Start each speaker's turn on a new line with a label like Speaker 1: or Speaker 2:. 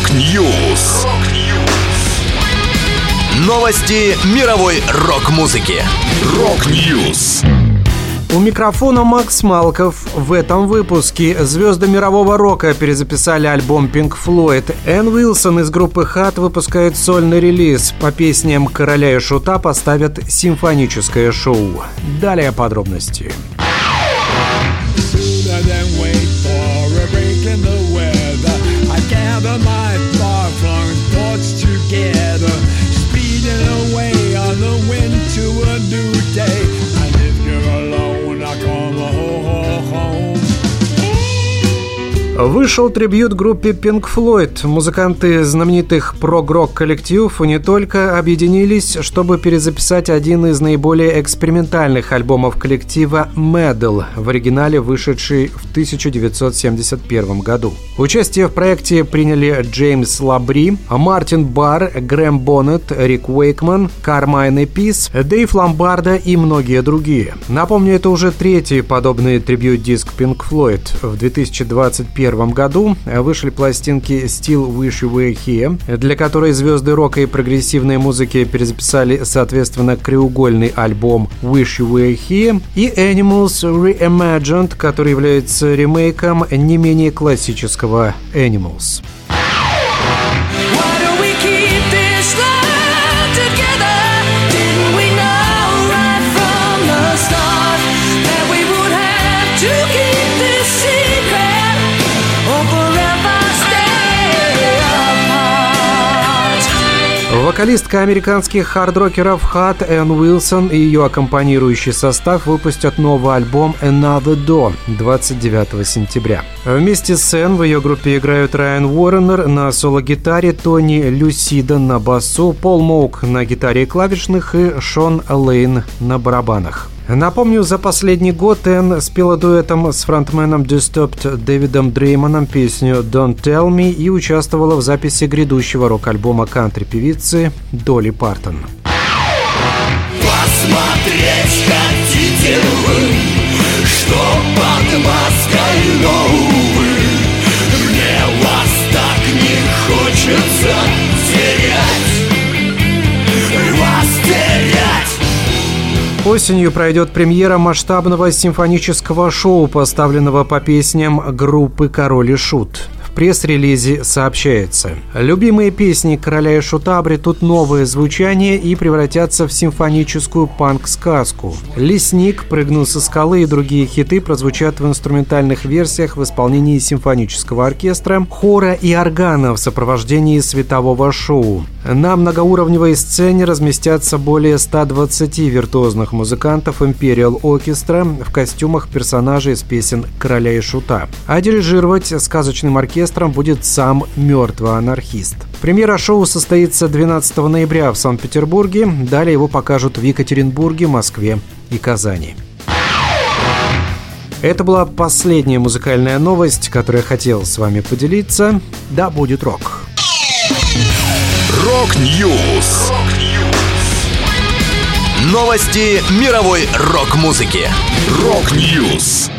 Speaker 1: Rock News. Новости мировой рок-музыки. Rock News.
Speaker 2: У микрофона Макс Малков. В этом выпуске звезды мирового рока перезаписали альбом Pink Floyd. Энн Уилсон из группы Heart выпускает сольный релиз. По песням «Короля и Шута» поставят симфоническое шоу. Далее подробности. to a new day. Вышел трибют группе Pink Floyd. Музыканты знаменитых прог-рок коллективов не только объединились, чтобы перезаписать один из наиболее экспериментальных альбомов коллектива Medal, в оригинале вышедший в 1971 году. Участие в проекте приняли Джеймс Лабри, Мартин Барр, Грэм Боннет, Рик Уэйкман, Кармайн Эпис, Дэйв Ломбарда и многие другие. Напомню, это уже третий подобный трибют-диск Pink Floyd. В 2021 1991 году вышли пластинки Still Wish You Were Here, для которой звезды рока и прогрессивной музыки перезаписали, соответственно, треугольный альбом Wish You Were Here и Animals Reimagined, который является ремейком не менее классического Animals. Вокалистка американских хард-рокеров Heart Энн Уилсон и ее аккомпанирующий состав выпустят новый альбом Another Door 29 сентября. Вместе с Энн в ее группе играют Райан Уорренер на соло-гитаре, Тони Люсида на басу, Пол Моук на гитаре и клавишных и Шон Лейн на барабанах. Напомню, за последний год Энн спела дуэтом с фронтменом Disturbed Дэвидом Дреймоном песню «Don't Tell Me» и участвовала в записи грядущего рок-альбома кантри-певицы Долли Партон.
Speaker 3: Посмотреть хотите вы, что под маской новый Мне вас так не хочется терять
Speaker 2: Осенью пройдет премьера масштабного симфонического шоу, поставленного по песням группы «Король и Шут». Пресс-релизе сообщается, любимые песни «Короля и Шута» обретут новое звучание и превратятся в симфоническую панк-сказку. «Лесник», «Прыгнул со скалы» и другие хиты прозвучат в инструментальных версиях в исполнении симфонического оркестра, хора и органа в сопровождении светового шоу. На многоуровневой сцене разместятся более 120 виртуозных музыкантов Imperial Orchestra в костюмах персонажей из песен «Короля и Шута». А дирижировать сказочным оркестром будет сам мертвый анархист. Премьера шоу состоится 12 ноября в Санкт-Петербурге. Далее его покажут в Екатеринбурге, Москве и Казани. Это была последняя музыкальная новость, которую я хотел с вами поделиться. Да, будет рок.
Speaker 1: Rock News. Новости мировой рок-музыки. Rock News.